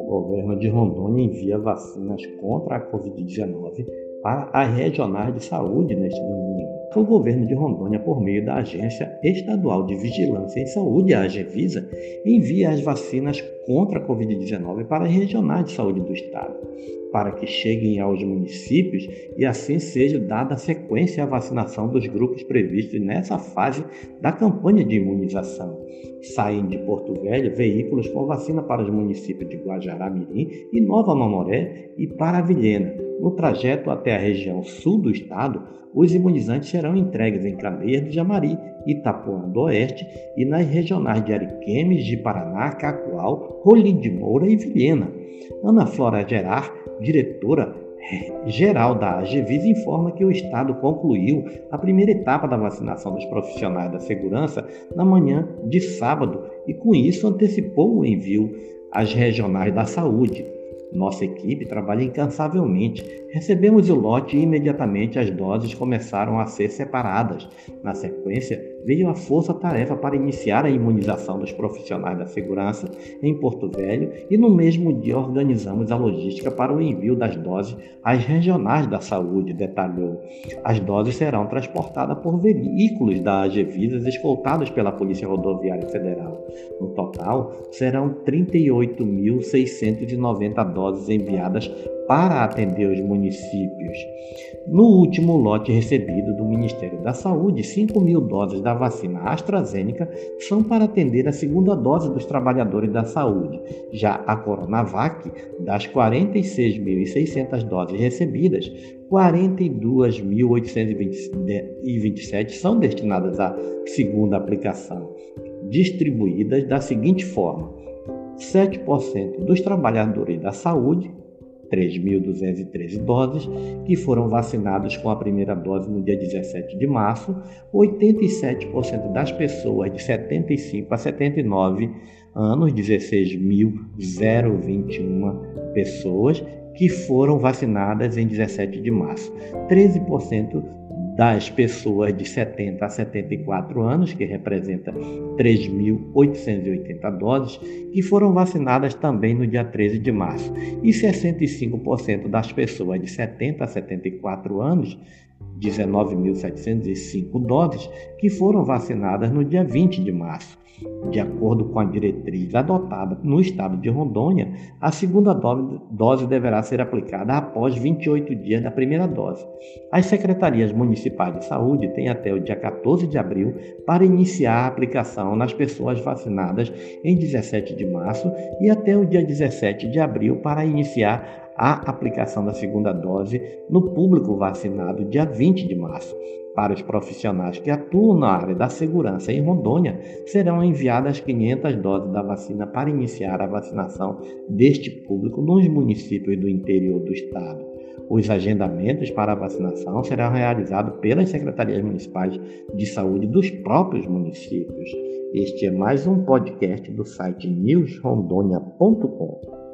O governo de Rondônia envia vacinas contra a Covid-19 para as regionais de saúde neste domingo. O governo de Rondônia, por meio da Agência Estadual de Vigilância em Saúde, a AGEVISA, envia as vacinas contra a Covid-19 para as regionais de saúde do Estado, para que cheguem aos municípios e assim seja dada sequência à vacinação dos grupos previstos nessa fase da campanha de imunização. Saem de Porto Velho veículos com vacina para os municípios de Guajará-Mirim e Nova Mamoré e para Vilhena no trajeto até a região sul do estado, os imunizantes serão entregues em Candeias do Jamari, Itapuã do Oeste e nas regionais de Ariquemes, de Paraná, Cacoal, Rolim de Moura e Vilhena. Ana Flora Gerar, diretora geral da AGVIS informa que o Estado concluiu a primeira etapa da vacinação dos profissionais da segurança na manhã de sábado e, com isso, antecipou o envio às regionais da saúde. Nossa equipe trabalha incansavelmente. Recebemos o lote e imediatamente as doses começaram a ser separadas. Na sequência, veio a força-tarefa para iniciar a imunização dos profissionais da segurança em Porto Velho e no mesmo dia organizamos a logística para o envio das doses às regionais da saúde, detalhou. As doses serão transportadas por veículos da AGVISAS escoltados pela Polícia Rodoviária Federal. No total, serão 38.690 doses enviadas para atender os municípios. No último lote recebido do Ministério da Saúde, 5 mil doses da vacina AstraZeneca são para atender a segunda dose dos trabalhadores da saúde. Já a Coronavac, das 46.600 doses recebidas, 42.827 são destinadas à segunda aplicação, distribuídas da seguinte forma: 7% dos trabalhadores da saúde 3.213 doses, que foram vacinados com a primeira dose no dia 17 de março, 87% das pessoas de 75 a 79 anos, 16.021 pessoas, que foram vacinadas em 17 de março. 13% das pessoas de 70 a 74 anos, que representa 3.880 doses, que foram vacinadas também no dia 13 de março, e 65% das pessoas de 70 a 74 anos 19.705 doses que foram vacinadas no dia 20 de março. De acordo com a diretriz adotada no estado de Rondônia, a segunda dose deverá ser aplicada após 28 dias da primeira dose. As secretarias municipais de saúde têm até o dia 14 de abril para iniciar a aplicação nas pessoas vacinadas em 17 de março e até o dia 17 de abril para iniciar a aplicação da segunda dose no público vacinado dia 20 de março. Para os profissionais que atuam na área da segurança em Rondônia, serão enviadas 500 doses da vacina para iniciar a vacinação deste público nos municípios do interior do estado. Os agendamentos para a vacinação serão realizados pelas secretarias municipais de saúde dos próprios municípios. Este é mais um podcast do site newsrondônia.com.